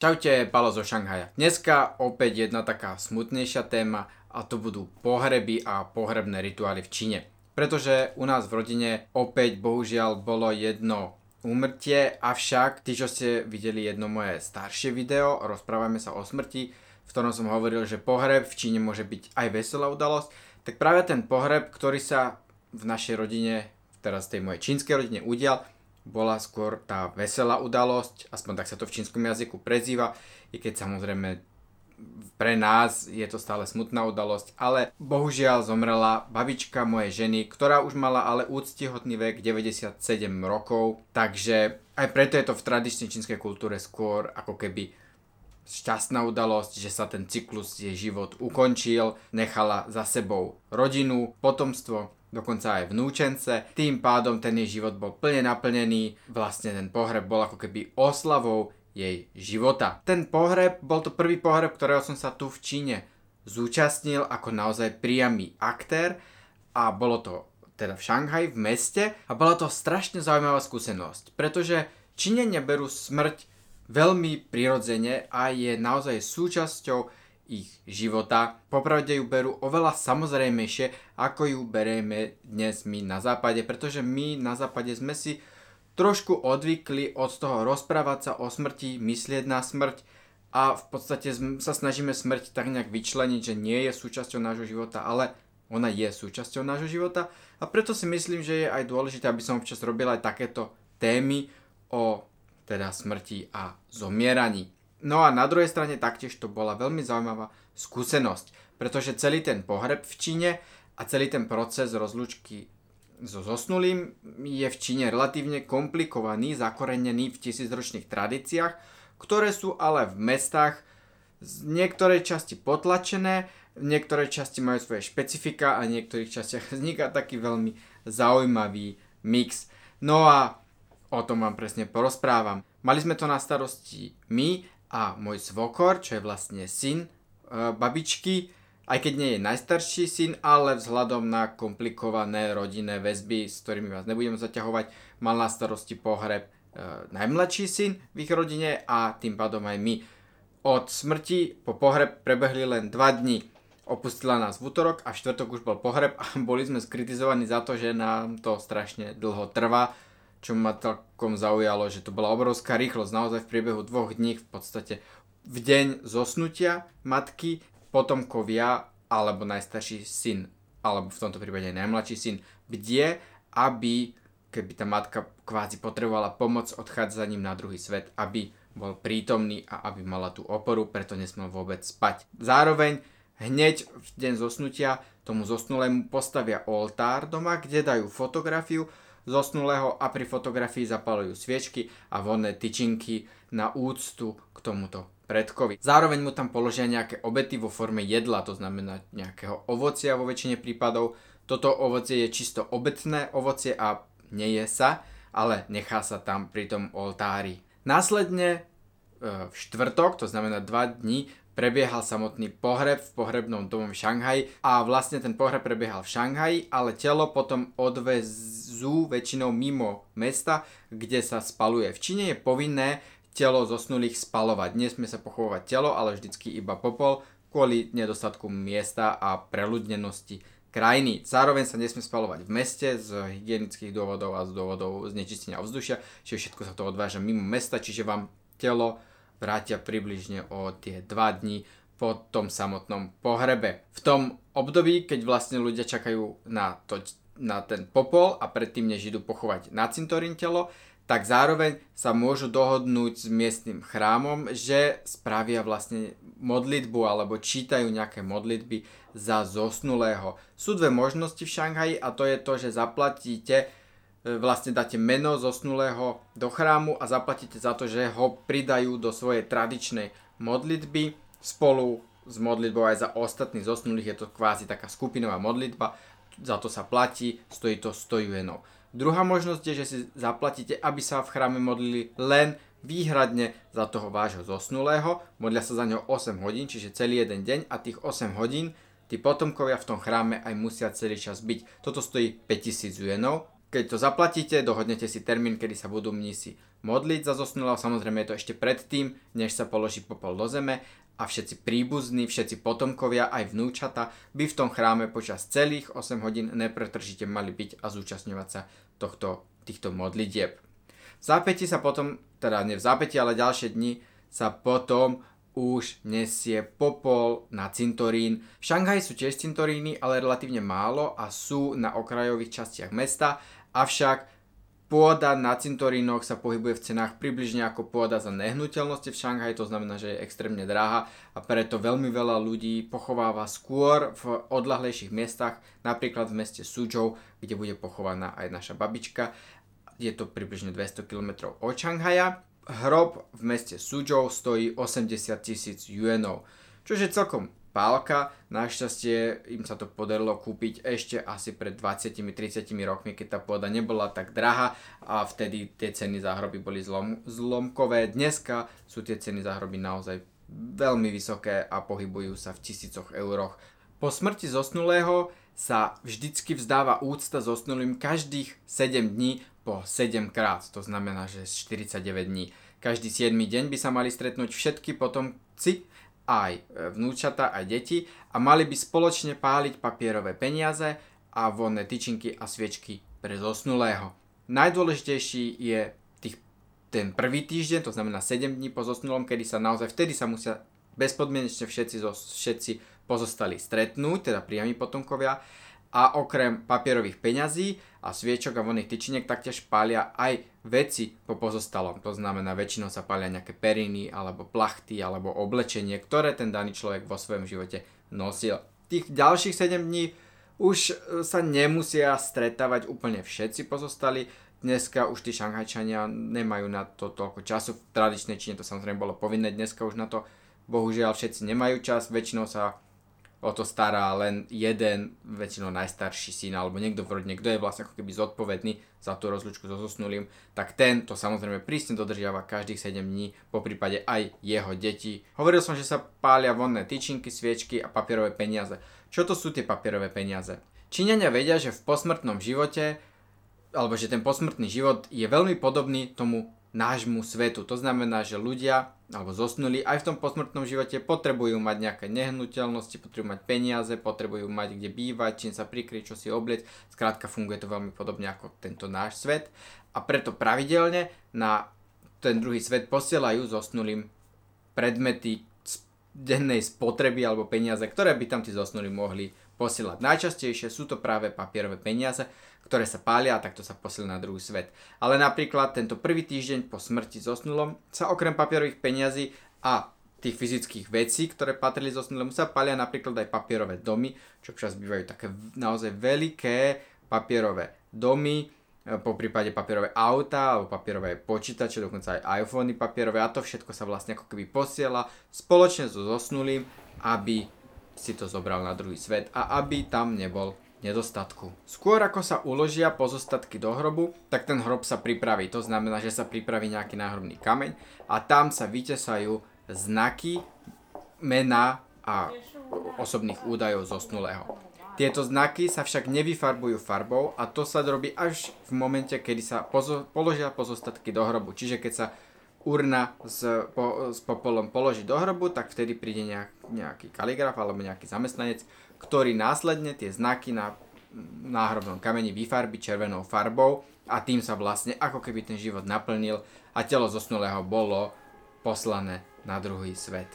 Čaute, Palo zo Šanghaja. Dneska opäť jedna taká smutnejšia téma a to budú pohreby a pohrebné rituály v Číne. Pretože u nás v rodine opäť bohužiaľ bolo jedno úmrtie, avšak tí, čo ste videli jedno moje staršie video, rozprávame sa o smrti, v ktorom som hovoril, že pohreb v Číne môže byť aj veselá udalosť, tak práve ten pohreb, ktorý sa v našej rodine, teraz tej mojej čínskej rodine udial, bola skôr tá veselá udalosť, aspoň tak sa to v čínskom jazyku prezýva, i keď samozrejme pre nás je to stále smutná udalosť, ale bohužiaľ zomrela babička mojej ženy, ktorá už mala ale úctihodný vek 97 rokov, takže aj preto je to v tradičnej čínskej kultúre skôr ako keby šťastná udalosť, že sa ten cyklus jej život ukončil, nechala za sebou rodinu, potomstvo, dokonca aj vnúčence. Tým pádom ten jej život bol plne naplnený, vlastne ten pohreb bol ako keby oslavou jej života. Ten pohreb bol to prvý pohreb, ktorého som sa tu v Číne zúčastnil ako naozaj priamy aktér a bolo to teda v Šanghaji, v meste a bola to strašne zaujímavá skúsenosť, pretože Číňania berú smrť veľmi prirodzene a je naozaj súčasťou ich života. Popravde ju berú oveľa samozrejmejšie, ako ju berieme dnes my na západe, pretože my na západe sme si trošku odvykli od toho rozprávať sa o smrti, myslieť na smrť a v podstate sa snažíme smrť tak nejak vyčleniť, že nie je súčasťou nášho života, ale ona je súčasťou nášho života a preto si myslím, že je aj dôležité, aby som občas robil aj takéto témy o teda smrti a zomieraní. No a na druhej strane taktiež to bola veľmi zaujímavá skúsenosť, pretože celý ten pohreb v Číne a celý ten proces rozlúčky so zosnulým je v Číne relatívne komplikovaný, zakorenený v tisícročných tradíciách, ktoré sú ale v mestách z niektorej časti potlačené, v niektorej časti majú svoje špecifika a v niektorých častiach vzniká taký veľmi zaujímavý mix. No a o tom vám presne porozprávam. Mali sme to na starosti my a môj svokor, čo je vlastne syn e, babičky, aj keď nie je najstarší syn, ale vzhľadom na komplikované rodinné väzby, s ktorými vás nebudem zaťahovať, mal na starosti pohreb e, najmladší syn v ich rodine a tým pádom aj my. Od smrti po pohreb prebehli len 2 dní. Opustila nás v útorok a v štvrtok už bol pohreb a boli sme skritizovaní za to, že nám to strašne dlho trvá čo ma takom zaujalo, že to bola obrovská rýchlosť. Naozaj v priebehu dvoch dní v podstate v deň zosnutia matky potomkovia alebo najstarší syn, alebo v tomto prípade aj najmladší syn, bdie, aby keby tá matka kvázi potrebovala pomoc odchádzaním na druhý svet, aby bol prítomný a aby mala tú oporu, preto nesmel vôbec spať. Zároveň hneď v deň zosnutia tomu zosnulému postavia oltár doma, kde dajú fotografiu, zosnulého a pri fotografii zapalujú sviečky a vonné tyčinky na úctu k tomuto predkovi. Zároveň mu tam položia nejaké obety vo forme jedla, to znamená nejakého ovocia vo väčšine prípadov. Toto ovocie je čisto obetné ovocie a neje sa, ale nechá sa tam pri tom oltári. Následne e, v štvrtok, to znamená 2 dní, prebiehal samotný pohreb v pohrebnom dome v Šanghaji a vlastne ten pohreb prebiehal v Šanghaji, ale telo potom odvezú väčšinou mimo mesta, kde sa spaluje. V Číne je povinné telo zosnulých spalovať. Nesmie sa pochovať telo, ale vždycky iba popol kvôli nedostatku miesta a preľudnenosti krajiny. Zároveň sa nesmie spalovať v meste z hygienických dôvodov a z dôvodov znečistenia ovzdušia, čiže všetko sa to odváža mimo mesta, čiže vám telo vrátia približne o tie 2 dní po tom samotnom pohrebe. V tom období, keď vlastne ľudia čakajú na, to, na ten popol a predtým, než idú pochovať na cintorín telo, tak zároveň sa môžu dohodnúť s miestnym chrámom, že spravia vlastne modlitbu alebo čítajú nejaké modlitby za zosnulého. Sú dve možnosti v Šanghaji a to je to, že zaplatíte vlastne dáte meno zosnulého do chrámu a zaplatíte za to, že ho pridajú do svojej tradičnej modlitby spolu s modlitbou aj za ostatných zosnulých. Je to kvázi taká skupinová modlitba, za to sa platí, stojí to 100 juenov. Druhá možnosť je, že si zaplatíte, aby sa v chráme modlili len výhradne za toho vášho zosnulého. Modlia sa za neho 8 hodín, čiže celý jeden deň a tých 8 hodín tí potomkovia v tom chráme aj musia celý čas byť. Toto stojí 5000 juenov keď to zaplatíte, dohodnete si termín, kedy sa budú mnísi modliť za zosnulého. Samozrejme je to ešte predtým, než sa položí popol do zeme a všetci príbuzní, všetci potomkovia, aj vnúčata by v tom chráme počas celých 8 hodín nepretržite mali byť a zúčastňovať sa tohto, týchto modlitieb. V zápäti sa potom, teda nie v zápäti, ale ďalšie dni sa potom už nesie popol na cintorín. V Šanghaji sú tiež cintoríny, ale relatívne málo a sú na okrajových častiach mesta Avšak pôda na cintorínoch sa pohybuje v cenách približne ako pôda za nehnuteľnosti v Šanghaji, to znamená, že je extrémne drahá a preto veľmi veľa ľudí pochováva skôr v odlahlejších miestach, napríklad v meste Suzhou, kde bude pochovaná aj naša babička. Je to približne 200 km od Šanghaja. Hrob v meste Suzhou stojí 80 tisíc yuanov, čo je celkom pálka. Našťastie im sa to podarilo kúpiť ešte asi pred 20-30 rokmi, keď tá pôda nebola tak drahá a vtedy tie ceny za hroby boli zlom, zlomkové. Dneska sú tie ceny za hroby naozaj veľmi vysoké a pohybujú sa v tisícoch euroch. Po smrti zosnulého sa vždycky vzdáva úcta zosnulým každých 7 dní po 7 krát, to znamená, že 49 dní. Každý 7 deň by sa mali stretnúť všetky potomci aj e, vnúčata, aj deti a mali by spoločne páliť papierové peniaze a vonné tyčinky a sviečky pre zosnulého. Najdôležitejší je tých, ten prvý týždeň, to znamená 7 dní po zosnulom, kedy sa naozaj vtedy sa musia bezpodmienečne všetci, všetci pozostali stretnúť, teda priami potomkovia a okrem papierových peňazí a sviečok a vonných tyčiniek taktiež pália aj veci po pozostalom. To znamená, väčšinou sa pália nejaké periny alebo plachty alebo oblečenie, ktoré ten daný človek vo svojom živote nosil. Tých ďalších 7 dní už e, sa nemusia stretávať úplne všetci pozostali. Dneska už tí šanghajčania nemajú na to toľko času. V tradičnej Číne to samozrejme bolo povinné, dneska už na to bohužiaľ všetci nemajú čas. Väčšinou sa o to stará len jeden, väčšinou najstarší syn alebo niekto v rodine, kto je vlastne ako keby zodpovedný za tú rozlučku so zosnulým, tak ten to samozrejme prísne dodržiava každých 7 dní, po prípade aj jeho deti. Hovoril som, že sa pália vonné tyčinky, sviečky a papierové peniaze. Čo to sú tie papierové peniaze? Číňania vedia, že v posmrtnom živote, alebo že ten posmrtný život je veľmi podobný tomu nášmu svetu. To znamená, že ľudia alebo zosnuli aj v tom posmrtnom živote potrebujú mať nejaké nehnuteľnosti, potrebujú mať peniaze, potrebujú mať kde bývať, čím sa prikryť, čo si oblieť. Skrátka funguje to veľmi podobne ako tento náš svet a preto pravidelne na ten druhý svet posielajú zosnulým predmety dennej spotreby alebo peniaze, ktoré by tam tí zosnulí mohli posielať. Najčastejšie sú to práve papierové peniaze, ktoré sa pália a takto sa posiela na druhý svet. Ale napríklad tento prvý týždeň po smrti zosnulom sa okrem papierových peňazí a tých fyzických vecí, ktoré patrili zosnulému, sa pália napríklad aj papierové domy, čo občas bývajú také naozaj veľké papierové domy, e, po prípade papierové auta alebo papierové počítače, dokonca aj iPhony papierové a to všetko sa vlastne ako keby posiela spoločne so zosnulým, aby si to zobral na druhý svet a aby tam nebol nedostatku. Skôr ako sa uložia pozostatky do hrobu, tak ten hrob sa pripraví. To znamená, že sa pripraví nejaký náhrobný kameň a tam sa vytesajú znaky, mena a osobných údajov zosnulého. Tieto znaky sa však nevyfarbujú farbou a to sa robí až v momente, kedy sa pozo- položia pozostatky do hrobu. Čiže keď sa urna s, po, s popolom položí do hrobu, tak vtedy príde nejak, nejaký kaligraf alebo nejaký zamestnanec, ktorý následne tie znaky na náhrobnom kameni vyfarbí červenou farbou a tým sa vlastne ako keby ten život naplnil a telo zosnulého bolo poslané na druhý svet.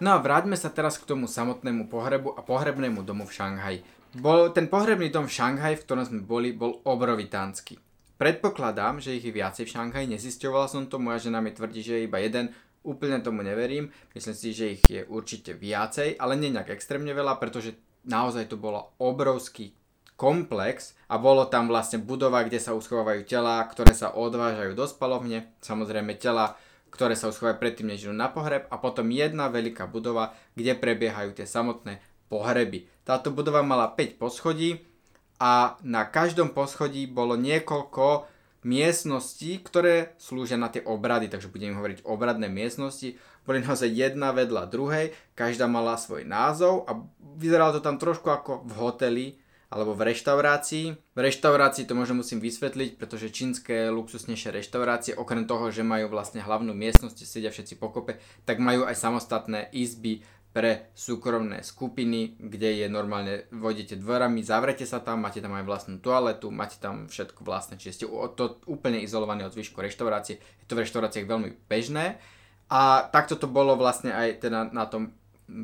No a vráťme sa teraz k tomu samotnému pohrebu a pohrebnému domu v Šanghaji. Bol, ten pohrebný dom v Šanghaji, v ktorom sme boli, bol obrovitánsky. Predpokladám, že ich je viacej v Šanghaji, nezisťoval som to, moja žena mi tvrdí, že je iba jeden, úplne tomu neverím, myslím si, že ich je určite viacej, ale nie nejak extrémne veľa, pretože naozaj to bolo obrovský komplex a bolo tam vlastne budova, kde sa uschovávajú tela, ktoré sa odvážajú do spalovne, samozrejme tela, ktoré sa uschovajú predtým, než idú na pohreb. A potom jedna veľká budova, kde prebiehajú tie samotné pohreby. Táto budova mala 5 poschodí a na každom poschodí bolo niekoľko miestností, ktoré slúžia na tie obrady, takže budem hovoriť obradné miestnosti. Boli naozaj jedna vedľa druhej, každá mala svoj názov a vyzeralo to tam trošku ako v hoteli, alebo v reštaurácii. V reštaurácii to možno musím vysvetliť, pretože čínske luxusnejšie reštaurácie, okrem toho, že majú vlastne hlavnú miestnosť, sedia všetci pokope, tak majú aj samostatné izby pre súkromné skupiny, kde je normálne, vodíte dverami, zavrete sa tam, máte tam aj vlastnú toaletu, máte tam všetko vlastné, čiže ste to úplne izolovaní od zvyšku reštaurácie. Je to v reštauráciách veľmi bežné. A takto to bolo vlastne aj teda na tom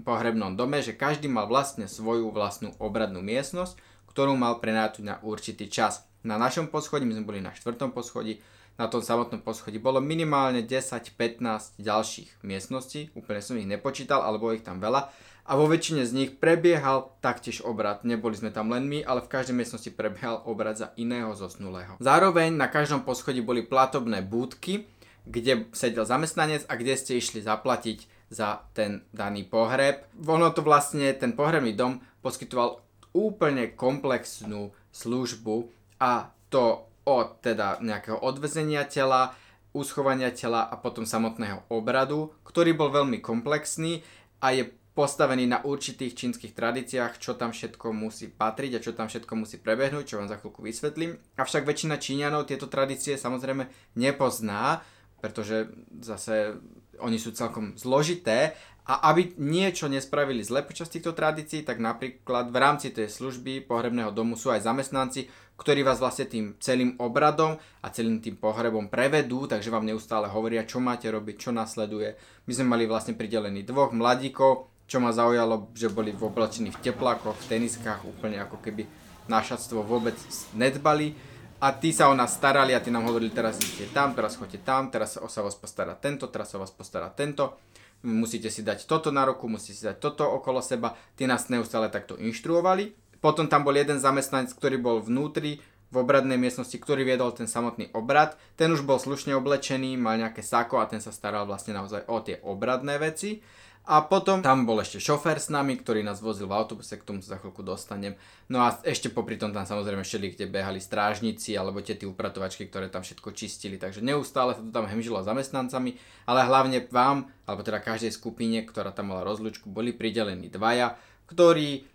pohrebnom dome, že každý mal vlastne svoju vlastnú obradnú miestnosť, ktorú mal prenátuť na určitý čas. Na našom poschodí, my sme boli na štvrtom poschodí, na tom samotnom poschodí bolo minimálne 10-15 ďalších miestností, úplne som ich nepočítal, alebo ich tam veľa. A vo väčšine z nich prebiehal taktiež obrad. Neboli sme tam len my, ale v každej miestnosti prebiehal obrad za iného zosnulého. Zároveň na každom poschodí boli platobné búdky, kde sedel zamestnanec a kde ste išli zaplatiť za ten daný pohreb. Ono to vlastne, ten pohrebný dom poskytoval úplne komplexnú službu a to od teda nejakého odvezenia tela, uschovania tela a potom samotného obradu, ktorý bol veľmi komplexný a je postavený na určitých čínskych tradíciách, čo tam všetko musí patriť a čo tam všetko musí prebehnúť, čo vám za chvíľku vysvetlím. Avšak väčšina Číňanov tieto tradície samozrejme nepozná, pretože zase oni sú celkom zložité a aby niečo nespravili zle počas týchto tradícií, tak napríklad v rámci tej služby pohrebného domu sú aj zamestnanci, ktorí vás vlastne tým celým obradom a celým tým pohrebom prevedú, takže vám neustále hovoria, čo máte robiť, čo nasleduje. My sme mali vlastne pridelený dvoch mladíkov, čo ma zaujalo, že boli v oblečení v teplákoch, v teniskách, úplne ako keby našatstvo vôbec nedbali. A tí sa o nás starali a tí nám hovorili, teraz idete tam, teraz chodte tam, teraz sa o vás postará tento, teraz sa vás postará tento musíte si dať toto na roku, musíte si dať toto okolo seba. Tí nás neustále takto inštruovali. Potom tam bol jeden zamestnanec, ktorý bol vnútri v obradnej miestnosti, ktorý viedol ten samotný obrad. Ten už bol slušne oblečený, mal nejaké sako a ten sa staral vlastne naozaj o tie obradné veci. A potom tam bol ešte šofér s nami, ktorý nás vozil v autobuse, k tomu sa za chvíľku dostanem. No a ešte popri tom tam samozrejme šeli, kde behali strážnici alebo tie upratovačky, ktoré tam všetko čistili. Takže neustále sa to tam hemžilo zamestnancami, ale hlavne vám, alebo teda každej skupine, ktorá tam mala rozlučku, boli pridelení dvaja, ktorí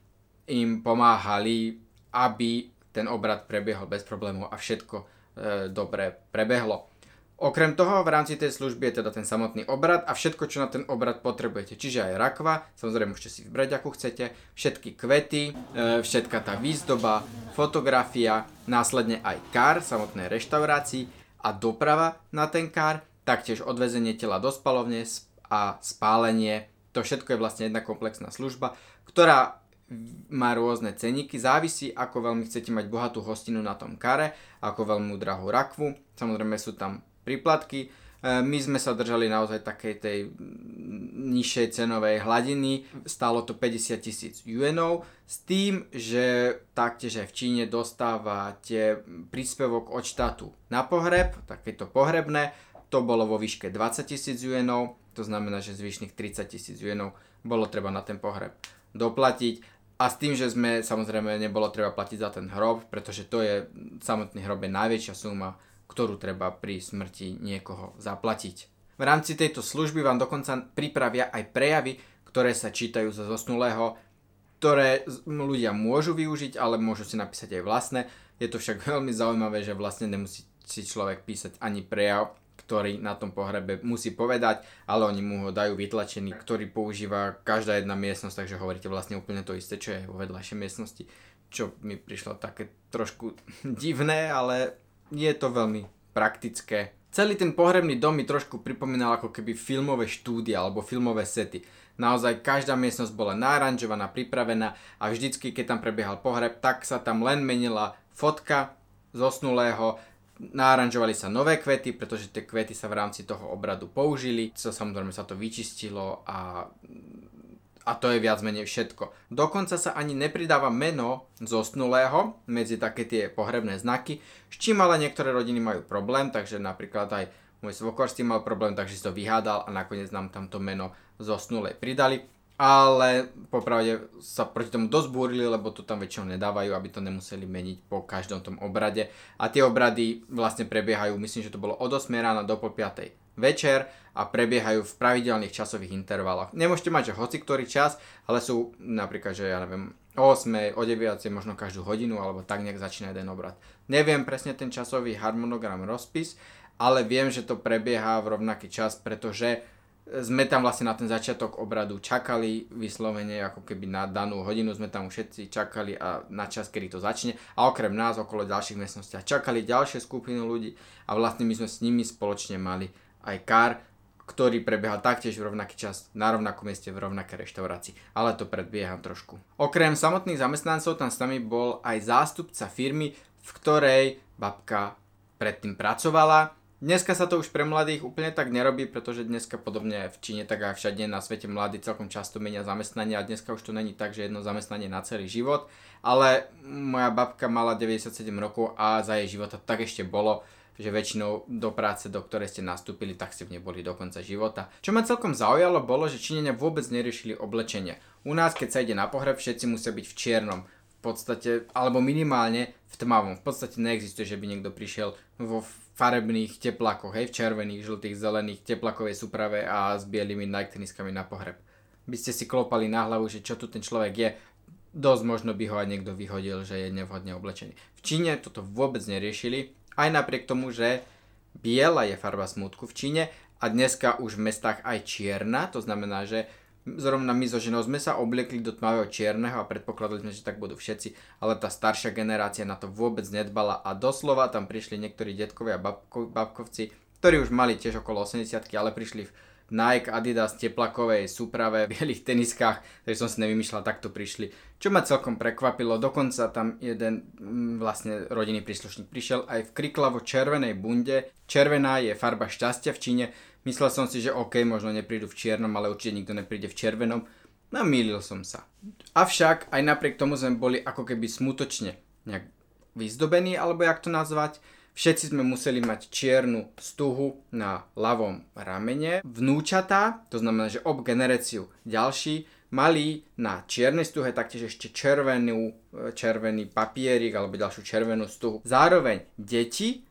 im pomáhali, aby ten obrad prebiehol bez problémov a všetko e, dobre prebehlo. Okrem toho v rámci tej služby je teda ten samotný obrad a všetko, čo na ten obrad potrebujete. Čiže aj rakva, samozrejme môžete si vybrať, ako chcete, všetky kvety, e, všetka tá výzdoba, fotografia, následne aj kár samotnej reštaurácii a doprava na ten kár, taktiež odvezenie tela do spalovne a spálenie. To všetko je vlastne jedna komplexná služba, ktorá má rôzne ceníky, závisí ako veľmi chcete mať bohatú hostinu na tom kare, ako veľmi drahú rakvu. Samozrejme sú tam príplatky. E, my sme sa držali naozaj takej tej nižšej cenovej hladiny, stálo to 50 tisíc yuanov, s tým, že taktiež aj v Číne dostávate príspevok od štátu na pohreb, takéto pohrebné, to bolo vo výške 20 tisíc yuanov, to znamená, že zvyšných 30 tisíc yuanov bolo treba na ten pohreb doplatiť. A s tým, že sme samozrejme nebolo treba platiť za ten hrob, pretože to je samotný hrob je najväčšia suma ktorú treba pri smrti niekoho zaplatiť. V rámci tejto služby vám dokonca pripravia aj prejavy, ktoré sa čítajú zo zosnulého, ktoré ľudia môžu využiť, ale môžu si napísať aj vlastné. Je to však veľmi zaujímavé, že vlastne nemusí si človek písať ani prejav, ktorý na tom pohrebe musí povedať, ale oni mu ho dajú vytlačený, ktorý používa každá jedna miestnosť, takže hovoríte vlastne úplne to isté, čo je vo vedľajšej miestnosti, čo mi prišlo také trošku divné, ale je to veľmi praktické. Celý ten pohrebný dom mi trošku pripomínal ako keby filmové štúdie alebo filmové sety. Naozaj každá miestnosť bola náranžovaná, pripravená a vždycky, keď tam prebiehal pohreb, tak sa tam len menila fotka zosnulého, náranžovali sa nové kvety, pretože tie kvety sa v rámci toho obradu použili, so, samozrejme sa to vyčistilo a a to je viac menej všetko. Dokonca sa ani nepridáva meno zosnulého medzi také tie pohrebné znaky, s čím ale niektoré rodiny majú problém, takže napríklad aj môj svokor s tým mal problém, takže si to vyhádal a nakoniec nám tamto meno zosnulej pridali. Ale popravde sa proti tomu dosť búrili, lebo to tam väčšinou nedávajú, aby to nemuseli meniť po každom tom obrade. A tie obrady vlastne prebiehajú, myslím, že to bolo od 8 rána do pol 5 večer a prebiehajú v pravidelných časových intervaloch. Nemôžete mať, že hoci ktorý čas, ale sú napríklad, že ja neviem, o 8, o 9, možno každú hodinu, alebo tak nejak začína jeden obrad. Neviem presne ten časový harmonogram rozpis, ale viem, že to prebieha v rovnaký čas, pretože sme tam vlastne na ten začiatok obradu čakali vyslovene ako keby na danú hodinu sme tam všetci čakali a na čas, kedy to začne a okrem nás okolo ďalších miestností čakali ďalšie skupiny ľudí a vlastne my sme s nimi spoločne mali aj kar, ktorý prebiehal taktiež v rovnaký čas na rovnakom mieste v rovnakej reštaurácii. Ale to predbieham trošku. Okrem samotných zamestnancov tam s nami bol aj zástupca firmy, v ktorej babka predtým pracovala Dneska sa to už pre mladých úplne tak nerobí, pretože dneska podobne v Číne, tak aj všade na svete mladí celkom často menia zamestnanie a dneska už to není tak, že jedno zamestnanie na celý život, ale moja babka mala 97 rokov a za jej života tak ešte bolo, že väčšinou do práce, do ktorej ste nastúpili, tak ste v nej boli do konca života. Čo ma celkom zaujalo, bolo, že Číňania vôbec neriešili oblečenie. U nás, keď sa ide na pohreb, všetci musia byť v čiernom podstate, alebo minimálne v tmavom. V podstate neexistuje, že by niekto prišiel vo farebných teplakoch, hej, v červených, žltých, zelených, teplakovej súprave a s bielými Nike teniskami na pohreb. By ste si klopali na hlavu, že čo tu ten človek je, dosť možno by ho aj niekto vyhodil, že je nevhodne oblečený. V Číne toto vôbec neriešili, aj napriek tomu, že biela je farba smutku v Číne a dneska už v mestách aj čierna, to znamená, že zrovna my so ženou sme sa obliekli do tmavého čierneho a predpokladali sme, že tak budú všetci, ale tá staršia generácia na to vôbec nedbala a doslova tam prišli niektorí detkovia a babko, babkovci, ktorí už mali tiež okolo 80 ale prišli v Nike, Adidas, teplakovej súprave, bielých teniskách, ktoré som si nevymýšľal, takto prišli. Čo ma celkom prekvapilo, dokonca tam jeden mm, vlastne rodinný príslušník prišiel aj v kriklavo červenej bunde. Červená je farba šťastia v Číne, Myslel som si, že OK, možno neprídu v čiernom, ale určite nikto nepríde v červenom. No mýlil som sa. Avšak aj napriek tomu sme boli ako keby smutočne nejak vyzdobení, alebo jak to nazvať. Všetci sme museli mať čiernu stuhu na ľavom ramene. Vnúčatá, to znamená, že ob generáciu ďalší, mali na čiernej stuhe taktiež ešte červenú, červený papierik alebo ďalšiu červenú stuhu. Zároveň deti E,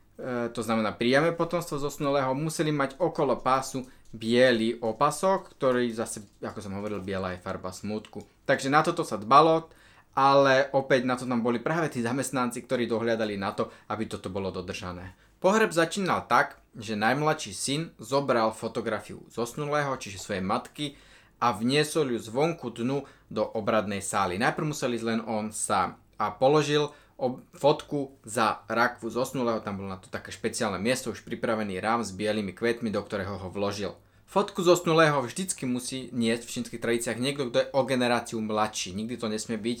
to znamená priame potomstvo zosnulého, museli mať okolo pásu biely opasok, ktorý zase, ako som hovoril, biela je farba smutku. Takže na toto sa dbalo, ale opäť na to tam boli práve tí zamestnanci, ktorí dohľadali na to, aby toto bolo dodržané. Pohreb začínal tak, že najmladší syn zobral fotografiu zosnulého, čiže svojej matky, a vniesol ju zvonku dnu do obradnej sály. Najprv musel len on sám a položil fotku za rakvu zosnulého, tam bolo na to také špeciálne miesto, už pripravený rám s bielými kvetmi, do ktorého ho vložil. Fotku zosnulého vždycky musí niesť v čínskych tradíciách niekto, kto je o generáciu mladší. Nikdy to nesmie byť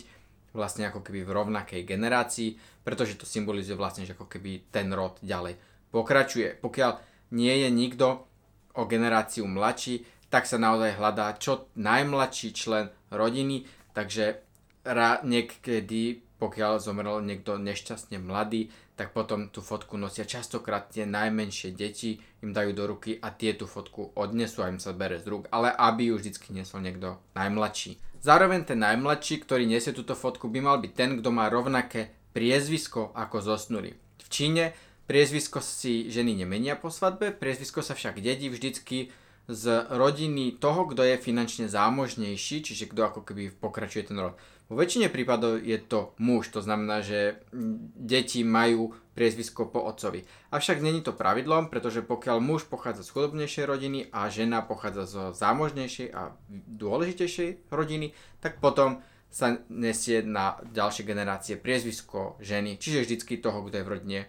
vlastne ako keby v rovnakej generácii, pretože to symbolizuje vlastne, že ako keby ten rod ďalej pokračuje. Pokiaľ nie je nikto o generáciu mladší, tak sa naozaj hľadá čo najmladší člen rodiny, takže ra- niekedy pokiaľ zomrel niekto nešťastne mladý, tak potom tú fotku nosia častokrát tie najmenšie deti, im dajú do ruky a tie tú fotku odnesú a im sa bere z rúk, ale aby ju vždycky nesol niekto najmladší. Zároveň ten najmladší, ktorý nesie túto fotku, by mal byť ten, kto má rovnaké priezvisko ako zosnulý. V Číne priezvisko si ženy nemenia po svadbe, priezvisko sa však dedí vždycky z rodiny toho, kto je finančne zámožnejší, čiže kto ako keby pokračuje ten rod. Vo väčšine prípadov je to muž, to znamená, že deti majú priezvisko po otcovi. Avšak není to pravidlom, pretože pokiaľ muž pochádza z chudobnejšej rodiny a žena pochádza zo zámožnejšej a dôležitejšej rodiny, tak potom sa nesie na ďalšie generácie priezvisko ženy, čiže vždycky toho, kto je v rodine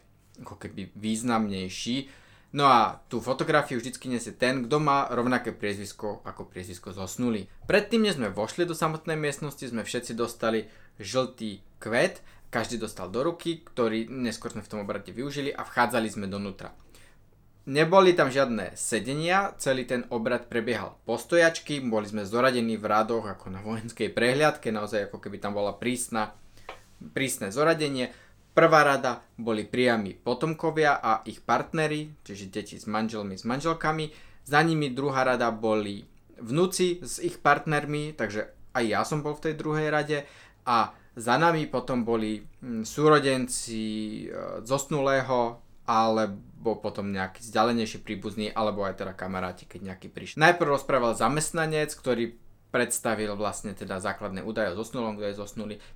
ako keby významnejší No a tú fotografiu vždycky nesie ten, kto má rovnaké priezvisko ako priezvisko zosnulý. Predtým, než sme vošli do samotnej miestnosti, sme všetci dostali žltý kvet, každý dostal do ruky, ktorý neskôr sme v tom obrate využili a vchádzali sme donútra. Neboli tam žiadne sedenia, celý ten obrad prebiehal postojačky, boli sme zoradení v radoch ako na vojenskej prehliadke, naozaj ako keby tam bola prísna, prísne zoradenie. Prvá rada boli priami potomkovia a ich partnery, čiže deti s manželmi, s manželkami. Za nimi druhá rada boli vnúci s ich partnermi, takže aj ja som bol v tej druhej rade. A za nami potom boli hm, súrodenci e, zosnulého, alebo potom nejaký vzdialenejší príbuzný, alebo aj teda kamaráti, keď nejaký prišli. Najprv rozprával zamestnanec, ktorý predstavil vlastne teda základné údaje o zosnulom, kto je.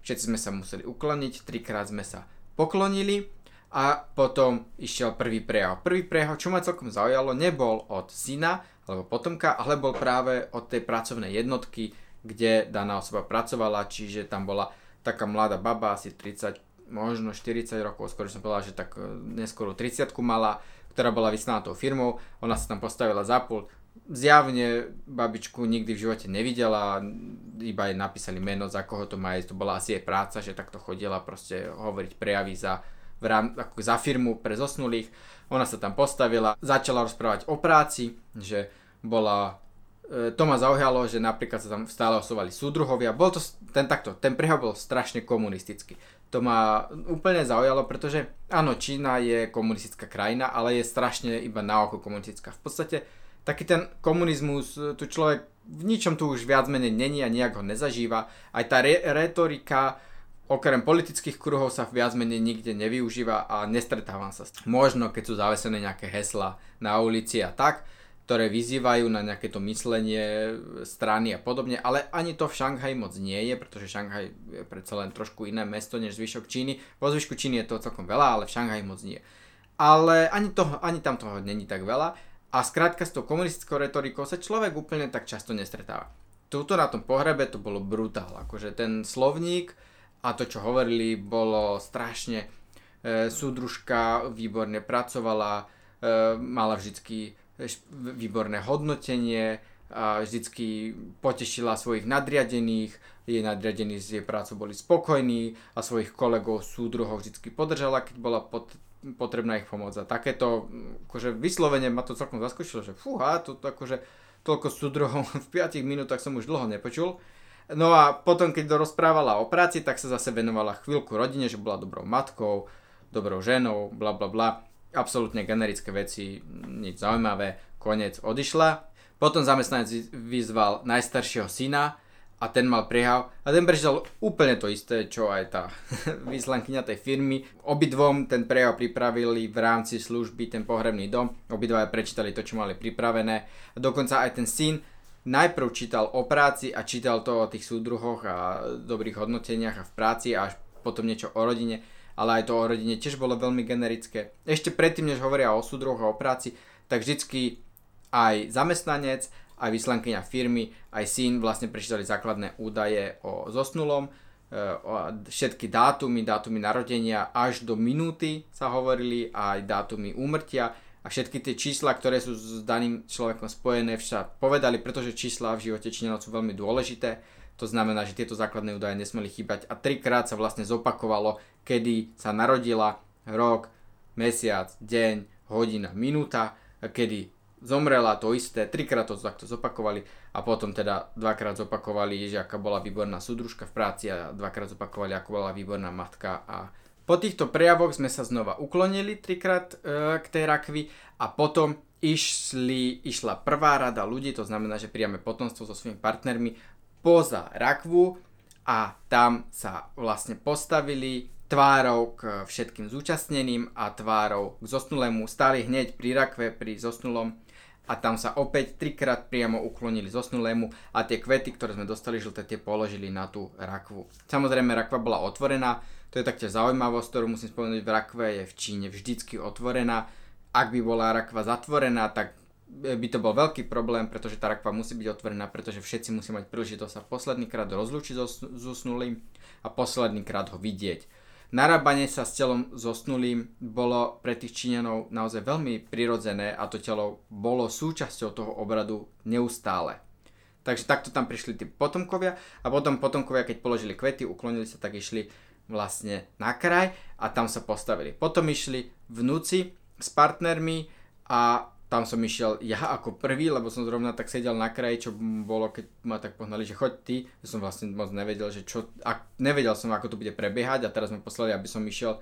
Všetci sme sa museli ukloniť, trikrát sme sa poklonili a potom išiel prvý prejav. Prvý prejav, čo ma celkom zaujalo, nebol od syna alebo potomka, ale bol práve od tej pracovnej jednotky, kde daná osoba pracovala, čiže tam bola taká mladá baba, asi 30 možno 40 rokov, skôr som povedal, že tak e, neskôr 30 mala, ktorá bola vyslaná tou firmou, ona sa tam postavila za pult, zjavne babičku nikdy v živote nevidela, iba jej napísali meno, za koho to má ísť, to bola asi jej práca, že takto chodila proste hovoriť prejavy za, v rám, ako za firmu pre zosnulých. Ona sa tam postavila, začala rozprávať o práci, že bola e, to ma zaujalo, že napríklad sa tam stále osovali súdruhovia. Bol to ten takto, ten prehľad bol strašne komunistický to ma úplne zaujalo, pretože áno, Čína je komunistická krajina, ale je strašne iba na oko komunistická. V podstate taký ten komunizmus, tu človek v ničom tu už viac menej není a nejak ho nezažíva. Aj tá re- retorika, okrem politických kruhov sa viac menej nikde nevyužíva a nestretávam sa s tým. Možno keď sú zavesené nejaké hesla na ulici a tak, ktoré vyzývajú na nejaké to myslenie strany a podobne, ale ani to v Šanghaji moc nie je, pretože Šanghaj je predsa len trošku iné mesto než zvyšok Číny. Vo zvyšku Číny je to celkom veľa, ale v Šanghaji moc nie. Ale ani, toho, ani tam toho není tak veľa a skrátka s tou komunistickou retorikou sa človek úplne tak často nestretáva. Tuto na tom pohrebe to bolo brutál, akože ten slovník a to, čo hovorili, bolo strašne e, súdružka výborne pracovala, e, mala vždycky výborné hodnotenie, a vždycky potešila svojich nadriadených, jej nadriadení z jej prácu boli spokojní a svojich kolegov, súdruhov vždycky podržala, keď bola pot, potrebná ich pomoc. A takéto, akože vyslovene ma to celkom zaskočilo, že fúha, to, to akože toľko súdruhov v 5 minútach som už dlho nepočul. No a potom, keď rozprávala o práci, tak sa zase venovala chvíľku rodine, že bola dobrou matkou, dobrou ženou, bla bla bla absolútne generické veci, nič zaujímavé, koniec, odišla. Potom zamestnanec vyzval najstaršieho syna a ten mal priehav a ten prečítal úplne to isté, čo aj tá vyslankyňa tej firmy. Obidvom ten prejav pripravili v rámci služby ten pohrebný dom, obidva prečítali to, čo mali pripravené a dokonca aj ten syn najprv čítal o práci a čítal to o tých súdruhoch a dobrých hodnoteniach a v práci a až potom niečo o rodine ale aj to o rodine tiež bolo veľmi generické. Ešte predtým, než hovoria o súdroch a o práci, tak vždycky aj zamestnanec, aj vyslankyňa firmy, aj syn vlastne prečítali základné údaje o zosnulom, e, o všetky dátumy, dátumy narodenia až do minúty sa hovorili, aj dátumy úmrtia. A všetky tie čísla, ktoré sú s daným človekom spojené, však povedali, pretože čísla v živote Číňanov sú veľmi dôležité. To znamená, že tieto základné údaje nesmeli chýbať. A trikrát sa vlastne zopakovalo, kedy sa narodila, rok, mesiac, deň, hodina, minúta, kedy zomrela to isté, trikrát to takto zopakovali a potom teda dvakrát zopakovali, že aká bola výborná súdružka v práci a dvakrát zopakovali, ako bola výborná matka. A po týchto prejavoch sme sa znova uklonili trikrát e, k tej rakvi a potom išli, išla prvá rada ľudí, to znamená, že priame potomstvo so svojimi partnermi poza rakvu a tam sa vlastne postavili tvárou k všetkým zúčastneným a tvárou k zosnulému. Stali hneď pri rakve, pri zosnulom a tam sa opäť trikrát priamo uklonili zosnulému a tie kvety, ktoré sme dostali žlté, tie položili na tú rakvu. Samozrejme, rakva bola otvorená, to je taktiež zaujímavosť, ktorú musím spomenúť, v rakve je v Číne vždycky otvorená. Ak by bola rakva zatvorená, tak by to bol veľký problém, pretože tá rakva musí byť otvorená, pretože všetci musí mať príležitosť sa posledný krát rozlúčiť so zosnulým a posledný krát ho vidieť. Narábanie sa s telom zosnulým bolo pre tých Číňanov naozaj veľmi prirodzené a to telo bolo súčasťou toho obradu neustále. Takže takto tam prišli tí potomkovia a potom potomkovia, keď položili kvety, uklonili sa, tak išli vlastne na kraj a tam sa postavili. Potom išli vnúci s partnermi a tam som išiel ja ako prvý, lebo som zrovna tak sedel na kraji, čo bolo, keď ma tak pohnali, že choď ty. Ja som vlastne moc nevedel, že čo, a nevedel som, ako to bude prebiehať a teraz sme poslali, aby som išiel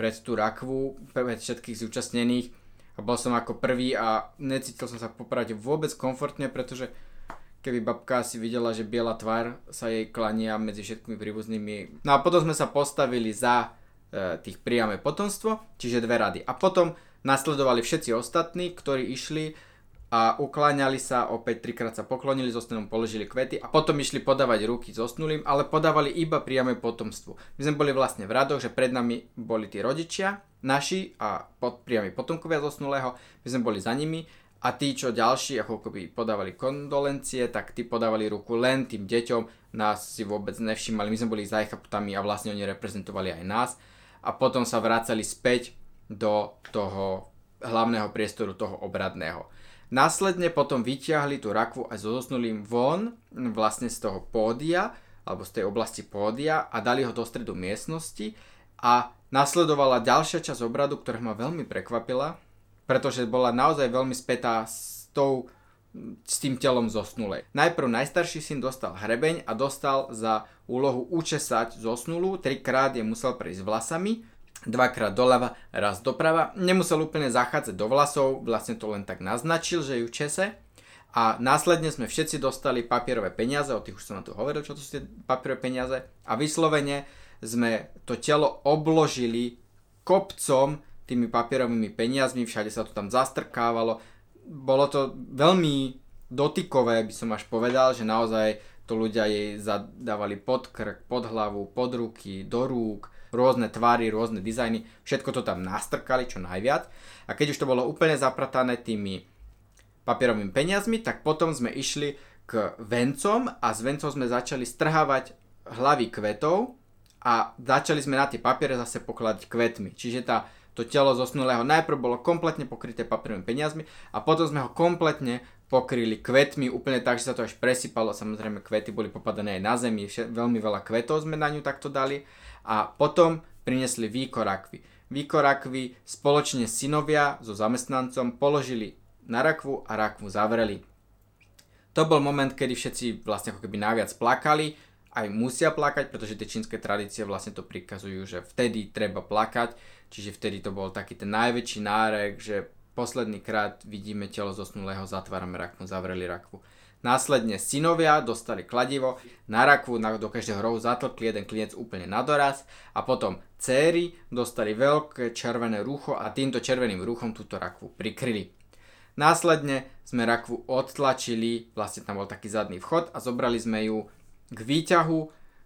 pred tú rakvu, pred všetkých zúčastnených a bol som ako prvý a necítil som sa poprade vôbec komfortne, pretože keby babka si videla, že biela tvár sa jej klania medzi všetkými príbuznými. No a potom sme sa postavili za tých priame potomstvo, čiže dve rady. A potom nasledovali všetci ostatní, ktorí išli a ukláňali sa, opäť trikrát sa poklonili, zosnulým položili kvety a potom išli podávať ruky zosnulým, ale podávali iba priame potomstvu. My sme boli vlastne v radoch, že pred nami boli tí rodičia, naši a pod, priami potomkovia zosnulého, my sme boli za nimi a tí, čo ďalší, ako keby podávali kondolencie, tak tí podávali ruku len tým deťom, nás si vôbec nevšimali, my sme boli za chaptami a vlastne oni reprezentovali aj nás. A potom sa vracali späť do toho hlavného priestoru toho obradného. Následne potom vyťahli tú rakvu aj so zosnulým von, vlastne z toho pódia, alebo z tej oblasti pódia a dali ho do stredu miestnosti a nasledovala ďalšia časť obradu, ktorá ma veľmi prekvapila, pretože bola naozaj veľmi spätá s tou s tým telom zosnulej. Najprv najstarší syn dostal hrebeň a dostal za úlohu učesať zosnulú, trikrát je musel prejsť vlasami, dvakrát doľava, raz doprava. Nemusel úplne zachádzať do vlasov, vlastne to len tak naznačil, že ju čese. A následne sme všetci dostali papierové peniaze, o tých už som na to hovoril, čo to sú tie papierové peniaze. A vyslovene sme to telo obložili kopcom tými papierovými peniazmi, všade sa to tam zastrkávalo. Bolo to veľmi dotykové, by som až povedal, že naozaj to ľudia jej zadávali pod krk, pod hlavu, pod ruky, do rúk rôzne tvary, rôzne dizajny, všetko to tam nastrkali čo najviac. A keď už to bolo úplne zapratané tými papierovými peniazmi, tak potom sme išli k vencom a s vencom sme začali strhávať hlavy kvetov a začali sme na tie papiere zase pokladať kvetmi. Čiže tá, to telo zosnulého najprv bolo kompletne pokryté papierovými peniazmi a potom sme ho kompletne pokryli kvetmi úplne tak, že sa to až presypalo. Samozrejme kvety boli popadané aj na zemi, veľmi veľa kvetov sme na ňu takto dali a potom prinesli výkorakvy. Výkorakvy spoločne synovia so zamestnancom položili na rakvu a rakvu zavreli. To bol moment, kedy všetci vlastne ako keby najviac plakali, aj musia plakať, pretože tie čínske tradície vlastne to prikazujú, že vtedy treba plakať, čiže vtedy to bol taký ten najväčší nárek, že posledný krát vidíme telo zosnulého, zatvárame rakvu, zavreli rakvu. Následne synovia dostali kladivo, na rakvu na, do každého rohu zatlkli jeden klinec úplne na doraz a potom céry dostali veľké červené rucho a týmto červeným ruchom túto rakvu prikryli. Následne sme rakvu odtlačili, vlastne tam bol taký zadný vchod a zobrali sme ju k výťahu,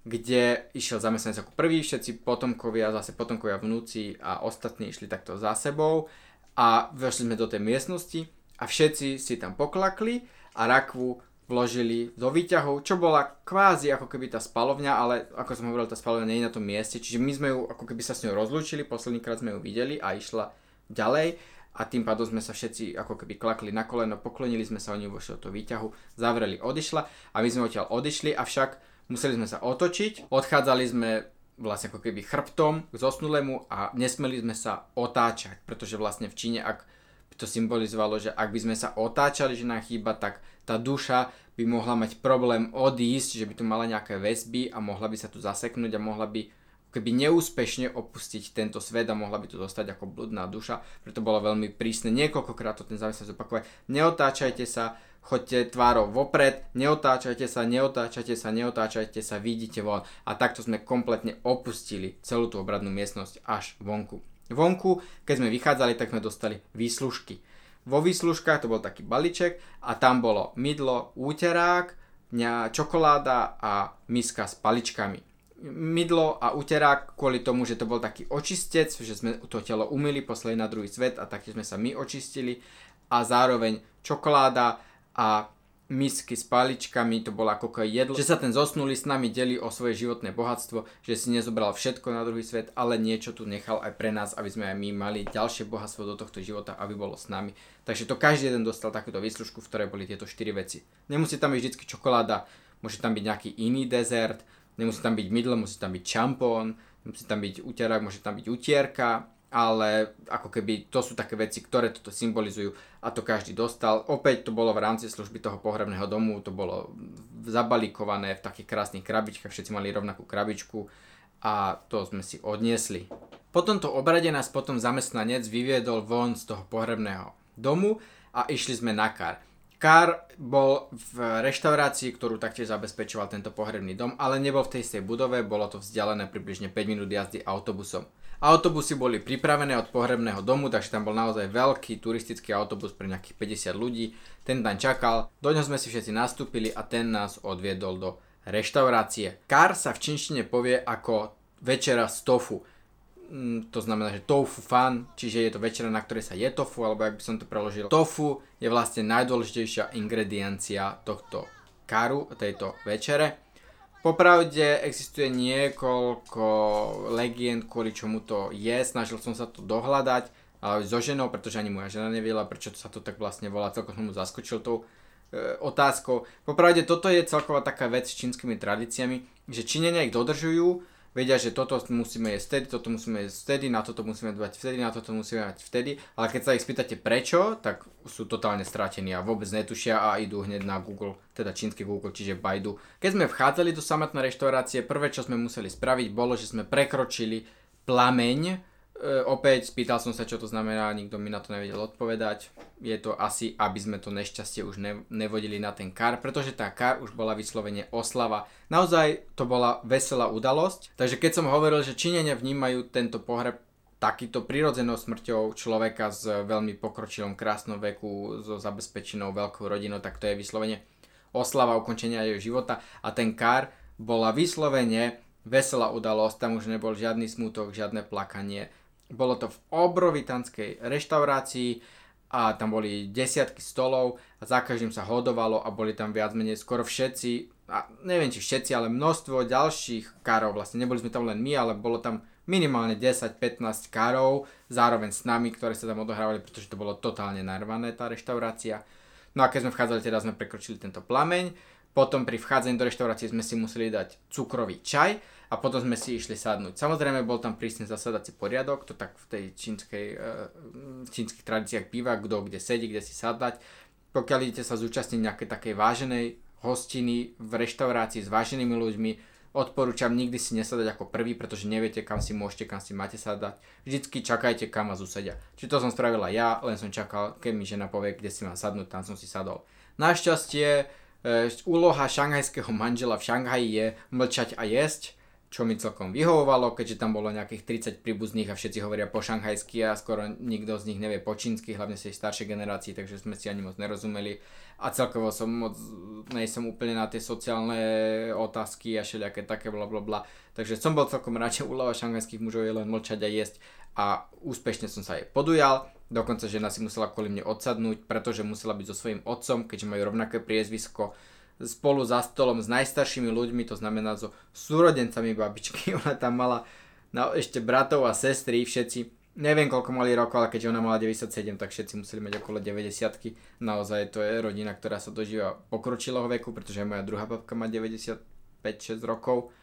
kde išiel zamestnanec ako prvý, všetci potomkovia, zase potomkovia vnúci a ostatní išli takto za sebou a vešli sme do tej miestnosti a všetci si tam poklakli a rakvu vložili do výťahov, čo bola kvázi ako keby tá spalovňa, ale ako som hovoril, tá spalovňa nie je na tom mieste, čiže my sme ju ako keby sa s ňou rozlúčili, poslednýkrát sme ju videli a išla ďalej a tým pádom sme sa všetci ako keby klakli na koleno, poklonili sme sa, oni vošli do výťahu, zavreli, odišla a my sme odtiaľ odišli, avšak museli sme sa otočiť, odchádzali sme vlastne ako keby chrbtom k zosnulému a nesmeli sme sa otáčať, pretože vlastne v Číne, ak to symbolizovalo, že ak by sme sa otáčali, že nám chýba, tak tá duša by mohla mať problém odísť, že by tu mala nejaké väzby a mohla by sa tu zaseknúť a mohla by keby neúspešne opustiť tento svet a mohla by tu zostať ako bludná duša. Preto bolo veľmi prísne niekoľkokrát to ten závisť zopakovať. Neotáčajte sa, choďte tvárou vopred, neotáčajte sa, neotáčajte sa, neotáčajte sa, vidíte von. A takto sme kompletne opustili celú tú obradnú miestnosť až vonku. Vonku, keď sme vychádzali, tak sme dostali výslužky. Vo výslužkách to bol taký balíček a tam bolo mydlo, úterák, čokoláda a miska s paličkami. Mydlo a úterák kvôli tomu, že to bol taký očistec, že sme to telo umili, poslali na druhý svet a taktiež sme sa my očistili a zároveň čokoláda a misky s paličkami, to bolo ako jedlo, že sa ten zosnulý s nami delí o svoje životné bohatstvo, že si nezobral všetko na druhý svet, ale niečo tu nechal aj pre nás, aby sme aj my mali ďalšie bohatstvo do tohto života, aby bolo s nami. Takže to každý jeden dostal takúto výslužku, v ktorej boli tieto 4 veci. Nemusí tam byť vždy čokoláda, môže tam byť nejaký iný dezert, nemusí tam byť mydlo, musí tam byť čampón, musí tam byť uterák, môže tam byť utierka, ale ako keby to sú také veci, ktoré toto symbolizujú a to každý dostal. Opäť to bolo v rámci služby toho pohrebného domu, to bolo zabalíkované v takých krásnych krabičkách, všetci mali rovnakú krabičku a to sme si odniesli. Po tomto obrade nás potom zamestnanec vyviedol von z toho pohrebného domu a išli sme na kar. Kar bol v reštaurácii, ktorú taktiež zabezpečoval tento pohrebný dom, ale nebol v tej istej budove, bolo to vzdialené približne 5 minút jazdy autobusom. Autobusy boli pripravené od pohrebného domu, takže tam bol naozaj veľký turistický autobus pre nejakých 50 ľudí. Ten tam čakal, do ňoho sme si všetci nastúpili a ten nás odviedol do reštaurácie. Kar sa v činštine povie ako večera z tofu. Mm, to znamená, že tofu fan, čiže je to večera, na ktorej sa je tofu, alebo ak by som to preložil. Tofu je vlastne najdôležitejšia ingrediencia tohto karu, tejto večere. Popravde existuje niekoľko legend, kvôli čomu to je, snažil som sa to dohľadať, so ženou, pretože ani moja žena neviela, prečo to sa to tak vlastne volá, celkom som mu zaskočil tou e, otázkou. Popravde toto je celková taká vec s čínskymi tradíciami, že Číňania ich dodržujú, vedia, že toto musíme jesť vtedy, toto musíme jesť vtedy, na toto musíme dbať vtedy, na toto musíme mať vtedy, ale keď sa ich spýtate prečo, tak sú totálne stratení a vôbec netušia a idú hneď na Google, teda čínsky Google, čiže Baidu. Keď sme vchádzali do samotnej reštaurácie, prvé čo sme museli spraviť bolo, že sme prekročili plameň, E, opäť spýtal som sa, čo to znamená, nikto mi na to nevedel odpovedať. Je to asi, aby sme to nešťastie už ne, nevodili na ten kar, pretože tá kar už bola vyslovene oslava. Naozaj to bola veselá udalosť, takže keď som hovoril, že Číňania vnímajú tento pohreb takýto prirodzenou smrťou človeka s veľmi pokročilom krásnom veku, so zabezpečenou veľkou rodinou, tak to je vyslovene oslava ukončenia jeho života a ten kar bola vyslovene veselá udalosť, tam už nebol žiadny smutok, žiadne plakanie, bolo to v obrovitanskej reštaurácii a tam boli desiatky stolov a za každým sa hodovalo a boli tam viac menej skoro všetci, a neviem či všetci, ale množstvo ďalších károv, vlastne neboli sme tam len my, ale bolo tam minimálne 10-15 károv zároveň s nami, ktoré sa tam odohrávali, pretože to bolo totálne narvané tá reštaurácia. No a keď sme vchádzali, teda sme prekročili tento plameň, potom pri vchádzaní do reštaurácie sme si museli dať cukrový čaj a potom sme si išli sadnúť. Samozrejme bol tam prísne zasadací poriadok, to tak v tej čínskej, uh, čínskych tradíciách býva, kto kde sedí, kde si sadať. Pokiaľ idete sa zúčastniť nejakej takej váženej hostiny v reštaurácii s váženými ľuďmi, odporúčam nikdy si nesadať ako prvý, pretože neviete, kam si môžete, kam si máte sadať. Vždycky čakajte, kam vás usedia. Či to som spravila ja, len som čakal, keď mi žena povie, kde si mám sadnúť, tam som si sadol. Našťastie, e, úloha šanghajského manžela v Šanghaji je mlčať a jesť čo mi celkom vyhovovalo, keďže tam bolo nejakých 30 príbuzných a všetci hovoria po šanghajsky a skoro nikto z nich nevie po čínsky, hlavne z tej staršej generácii, takže sme si ani moc nerozumeli. A celkovo som moc, nejsem úplne na tie sociálne otázky a všelijaké také bla bla bla, takže som bol celkom rád, že úloha šanghajských mužov je len mlčať a jesť a úspešne som sa jej podujal, dokonca žena si musela kvôli mne odsadnúť, pretože musela byť so svojím otcom, keďže majú rovnaké priezvisko, spolu za stolom s najstaršími ľuďmi, to znamená so súrodencami babičky. Ona tam mala no, ešte bratov a sestry, všetci. Neviem, koľko mali rokov, ale keďže ona mala 97, tak všetci museli mať okolo 90 Naozaj to je rodina, ktorá sa dožíva pokročilého veku, pretože moja druhá babka má 95-6 rokov.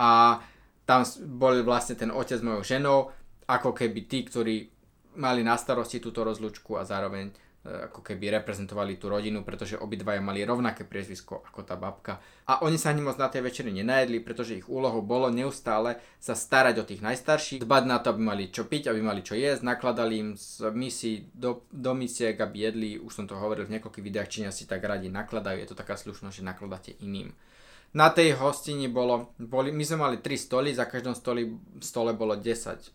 A tam bol vlastne ten otec mojou ženou, ako keby tí, ktorí mali na starosti túto rozlúčku a zároveň ako keby reprezentovali tú rodinu, pretože obidvaja mali rovnaké priezvisko ako tá babka. A oni sa ani moc na tej večeri nenajedli, pretože ich úlohou bolo neustále sa starať o tých najstarších, dbať na to, aby mali čo piť, aby mali čo jesť, nakladali im z misií do, do misiek, aby jedli, už som to hovoril v niekoľkých videách, či si tak radi nakladajú, je to taká slušnosť, že nakladáte iným. Na tej hostini bolo, boli, my sme mali 3 stoly, za každom stoli, stole bolo 10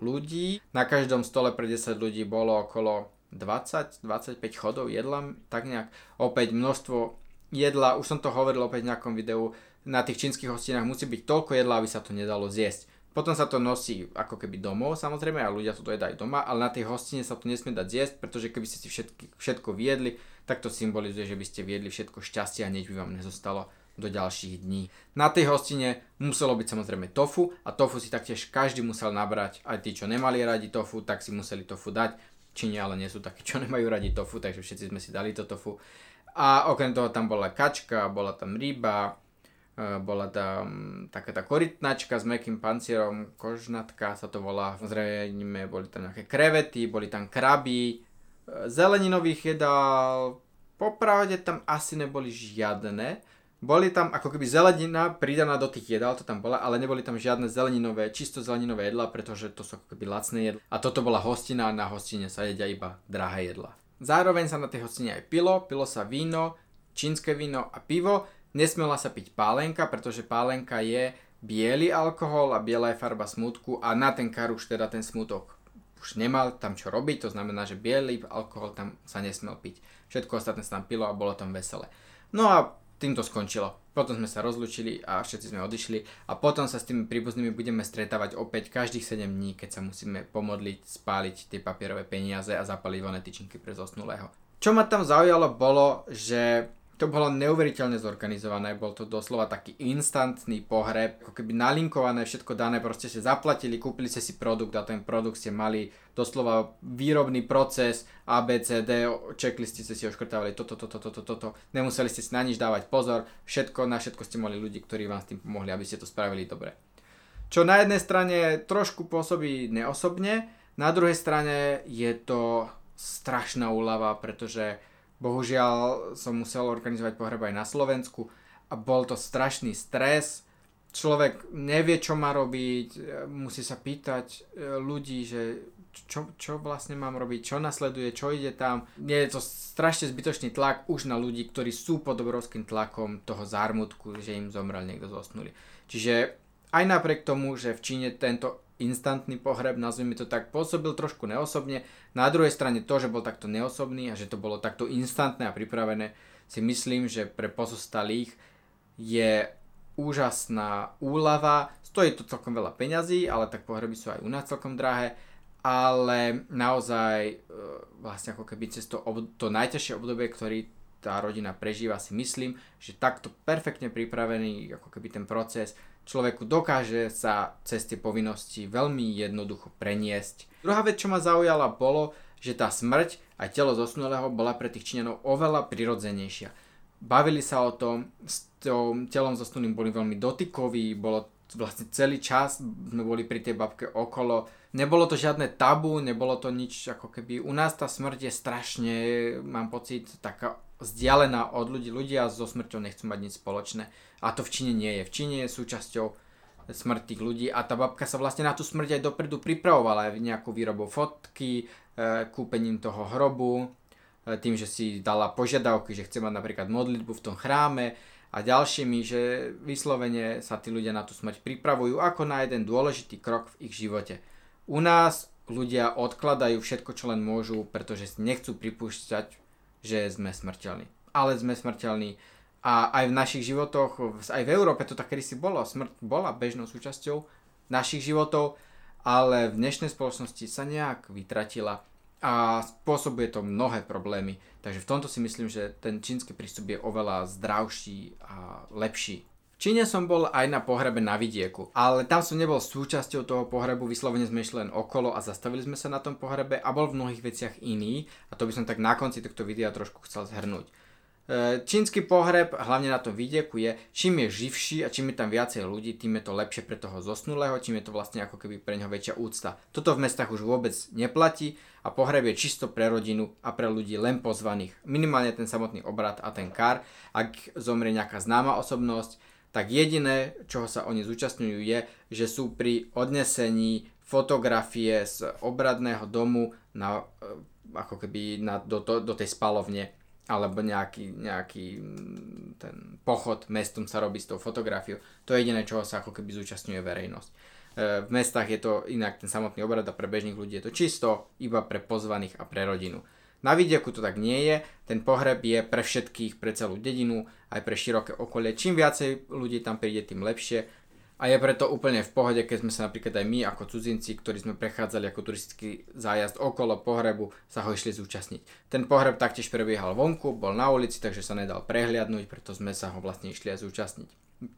ľudí, na každom stole pre 10 ľudí bolo okolo 20-25 chodov jedla, tak nejak opäť množstvo jedla, už som to hovoril opäť v nejakom videu, na tých čínskych hostinách musí byť toľko jedla, aby sa to nedalo zjesť. Potom sa to nosí ako keby domov samozrejme a ľudia to jedajú doma, ale na tej hostine sa to nesmie dať zjesť, pretože keby ste si všetky, všetko viedli, tak to symbolizuje, že by ste viedli všetko šťastie a nič by vám nezostalo do ďalších dní. Na tej hostine muselo byť samozrejme tofu a tofu si taktiež každý musel nabrať, aj tí, čo nemali radi tofu, tak si museli tofu dať Číne ale nie sú takí, čo nemajú radi tofu, takže všetci sme si dali to tofu. A okrem toho tam bola kačka, bola tam ryba, e, bola tam taká tá korytnačka s mekým pancierom, kožnatka sa to volá, zrejme boli tam nejaké krevety, boli tam kraby, e, zeleninových jedál, popravde tam asi neboli žiadne, boli tam ako keby zelenina pridaná do tých jedál, to tam bola, ale neboli tam žiadne zeleninové, čisto zeleninové jedla, pretože to sú ako keby lacné jedla. A toto bola hostina a na hostine sa jedia iba drahé jedla. Zároveň sa na tej hostine aj pilo, pilo sa víno, čínske víno a pivo. Nesmela sa piť pálenka, pretože pálenka je biely alkohol a biela je farba smutku a na ten kar už teda ten smutok už nemal tam čo robiť, to znamená, že biely alkohol tam sa nesmel piť. Všetko ostatné sa tam pilo a bolo tam veselé. No a tým to skončilo. Potom sme sa rozlúčili a všetci sme odišli a potom sa s tými príbuznými budeme stretávať opäť každých 7 dní, keď sa musíme pomodliť, spáliť tie papierové peniaze a zapaliť voné tyčinky pre zosnulého. Čo ma tam zaujalo bolo, že to bolo neuveriteľne zorganizované, bol to doslova taký instantný pohreb, ako keby nalinkované, všetko dané, proste ste zaplatili, kúpili ste si produkt a ten produkt ste mali doslova výrobný proces, A, B, C, D, checklisty ste si oškrtávali toto, toto, toto, toto, nemuseli ste si na nič dávať pozor, všetko, na všetko ste mali ľudí, ktorí vám s tým pomohli, aby ste to spravili dobre. Čo na jednej strane trošku pôsobí neosobne, na druhej strane je to strašná úlava, pretože Bohužiaľ som musel organizovať pohreb aj na Slovensku a bol to strašný stres. Človek nevie, čo má robiť, musí sa pýtať e, ľudí, že čo, čo vlastne mám robiť, čo nasleduje, čo ide tam. Nie je to strašne zbytočný tlak už na ľudí, ktorí sú pod obrovským tlakom toho zármutku, že im zomrel niekto zosnulý. Čiže aj napriek tomu, že v Číne tento instantný pohreb, nazvime to tak, pôsobil trošku neosobne. Na druhej strane to, že bol takto neosobný a že to bolo takto instantné a pripravené, si myslím, že pre pozostalých je úžasná úlava. Stojí to celkom veľa peňazí, ale tak pohreby sú aj u nás celkom drahé. Ale naozaj e, vlastne ako keby cez to, to najťažšie obdobie, ktorý tá rodina prežíva, si myslím, že takto perfektne pripravený ako keby ten proces človeku dokáže sa cez tie povinnosti veľmi jednoducho preniesť. Druhá vec, čo ma zaujala, bolo, že tá smrť aj telo zosnulého bola pre tých Číňanov oveľa prirodzenejšia. Bavili sa o tom, s tým telom zosnulým boli veľmi dotykoví, bolo vlastne celý čas sme boli pri tej babke okolo. Nebolo to žiadne tabu, nebolo to nič ako keby... U nás tá smrť je strašne, mám pocit, taká vzdialená od ľudí. Ľudia so smrťou nechcú mať nič spoločné. A to v Číne nie je. V Číne je súčasťou smrť tých ľudí a tá babka sa vlastne na tú smrť aj dopredu pripravovala aj nejakou výrobou fotky, e, kúpením toho hrobu, e, tým, že si dala požiadavky, že chce mať napríklad modlitbu v tom chráme a ďalšími, že vyslovene sa tí ľudia na tú smrť pripravujú ako na jeden dôležitý krok v ich živote. U nás ľudia odkladajú všetko, čo len môžu, pretože nechcú pripúšťať, že sme smrteľní. Ale sme smrteľní a aj v našich životoch, aj v Európe to tak kedysi bolo, smrť bola bežnou súčasťou našich životov, ale v dnešnej spoločnosti sa nejak vytratila a spôsobuje to mnohé problémy. Takže v tomto si myslím, že ten čínsky prístup je oveľa zdravší a lepší. V Číne som bol aj na pohrebe na vidieku, ale tam som nebol súčasťou toho pohrebu, vyslovene sme išli len okolo a zastavili sme sa na tom pohrebe a bol v mnohých veciach iný a to by som tak na konci tohto videa trošku chcel zhrnúť. E, čínsky pohreb, hlavne na tom vidieku, je čím je živší a čím je tam viacej ľudí, tým je to lepšie pre toho zosnulého, čím je to vlastne ako keby pre neho väčšia úcta. Toto v mestách už vôbec neplatí a pohreb je čisto pre rodinu a pre ľudí len pozvaných. Minimálne ten samotný obrad a ten kar. Ak zomrie nejaká známa osobnosť, tak jediné, čoho sa oni zúčastňujú je, že sú pri odnesení fotografie z obradného domu na, e, ako keby na, do, do, do tej spalovne alebo nejaký, nejaký mm, ten pochod mestom sa robí s tou fotografiou. To je jediné, čoho sa ako keby zúčastňuje verejnosť. E, v mestách je to inak ten samotný obrad a pre bežných ľudí je to čisto iba pre pozvaných a pre rodinu. Na vidieku to tak nie je, ten pohreb je pre všetkých, pre celú dedinu, aj pre široké okolie. Čím viacej ľudí tam príde, tým lepšie. A je preto úplne v pohode, keď sme sa napríklad aj my ako cudzinci, ktorí sme prechádzali ako turistický zájazd okolo pohrebu, sa ho išli zúčastniť. Ten pohreb taktiež prebiehal vonku, bol na ulici, takže sa nedal prehliadnúť, preto sme sa ho vlastne išli aj zúčastniť.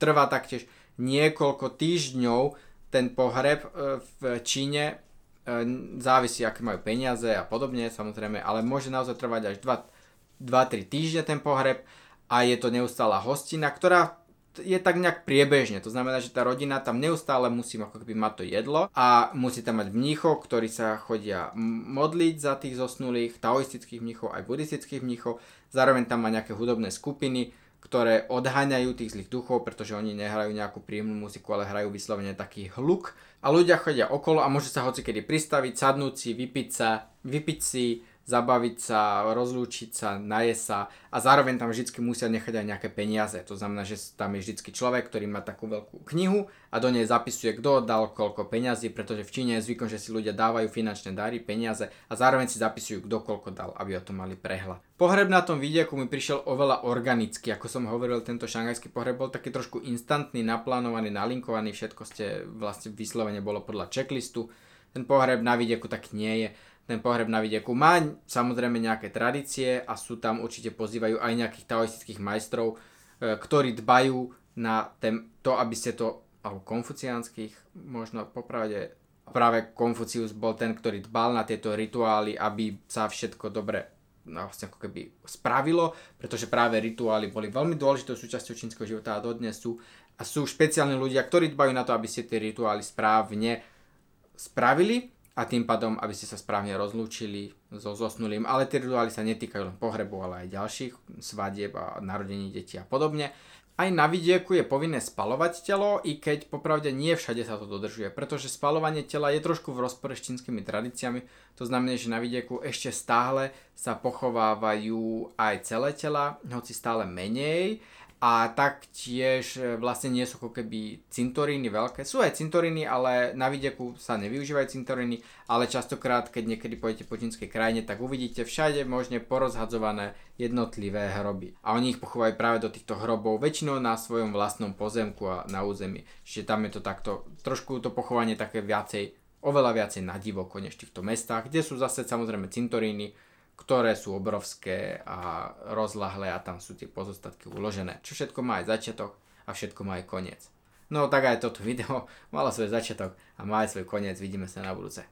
Trvá taktiež niekoľko týždňov ten pohreb e, v Číne, závisí aké majú peniaze a podobne samozrejme, ale môže naozaj trvať až 2-3 týždne ten pohreb a je to neustála hostina, ktorá je tak nejak priebežne. To znamená, že tá rodina tam neustále musí ako keby mať to jedlo a musí tam mať mníchov, ktorí sa chodia modliť za tých zosnulých, taoistických mníchov aj buddhistických mníchov. Zároveň tam má nejaké hudobné skupiny, ktoré odháňajú tých zlých duchov, pretože oni nehrajú nejakú príjemnú muziku, ale hrajú vyslovene taký hluk. A ľudia chodia okolo a môžu sa hocikedy pristaviť, sadnúť si, vypiť sa, vypiť si, zabaviť sa, rozlúčiť sa, najesť sa a zároveň tam vždy musia nechať aj nejaké peniaze. To znamená, že tam je vždy človek, ktorý má takú veľkú knihu a do nej zapisuje, kto dal koľko peňazí, pretože v Číne je zvykom, že si ľudia dávajú finančné dary, peniaze a zároveň si zapisujú, kto koľko dal, aby o tom mali prehľad. Pohreb na tom vidieku mi prišiel oveľa organicky, ako som hovoril, tento šangajský pohreb bol taký trošku instantný, naplánovaný, nalinkovaný, všetko ste vlastne vyslovene bolo podľa checklistu. Ten pohreb na vidieku tak nie je ten pohreb na vidieku má samozrejme nejaké tradície a sú tam určite pozývajú aj nejakých taoistických majstrov, e, ktorí dbajú na ten, to, aby ste to, alebo konfuciánskych, možno popravde, práve Konfucius bol ten, ktorý dbal na tieto rituály, aby sa všetko dobre no, vlastne ako keby spravilo, pretože práve rituály boli veľmi dôležitou súčasťou čínskeho života a dodnes sú. A sú špeciálni ľudia, ktorí dbajú na to, aby ste tie rituály správne spravili a tým pádom, aby ste sa správne rozlúčili so zosnulým, ale tie rituály sa netýkajú len pohrebu, ale aj ďalších svadieb a narodení detí a podobne. Aj na vidieku je povinné spalovať telo, i keď popravde nie všade sa to dodržuje, pretože spalovanie tela je trošku v rozpore s čínskymi tradíciami. To znamená, že na vidieku ešte stále sa pochovávajú aj celé tela, hoci stále menej a taktiež e, vlastne nie sú ako keby cintoríny veľké. Sú aj cintoríny, ale na videku sa nevyužívajú cintoríny, ale častokrát, keď niekedy pôjdete po čínskej krajine, tak uvidíte všade možne porozhadzované jednotlivé hroby. A oni ich pochovajú práve do týchto hrobov, väčšinou na svojom vlastnom pozemku a na území. Čiže tam je to takto, trošku to pochovanie také viacej, oveľa viacej na divoko než v týchto mestách, kde sú zase samozrejme cintoríny, ktoré sú obrovské a rozlahlé a tam sú tie pozostatky uložené. Čo všetko má aj začiatok a všetko má aj koniec. No tak aj toto video malo svoj začiatok a má aj svoj koniec. Vidíme sa na budúce.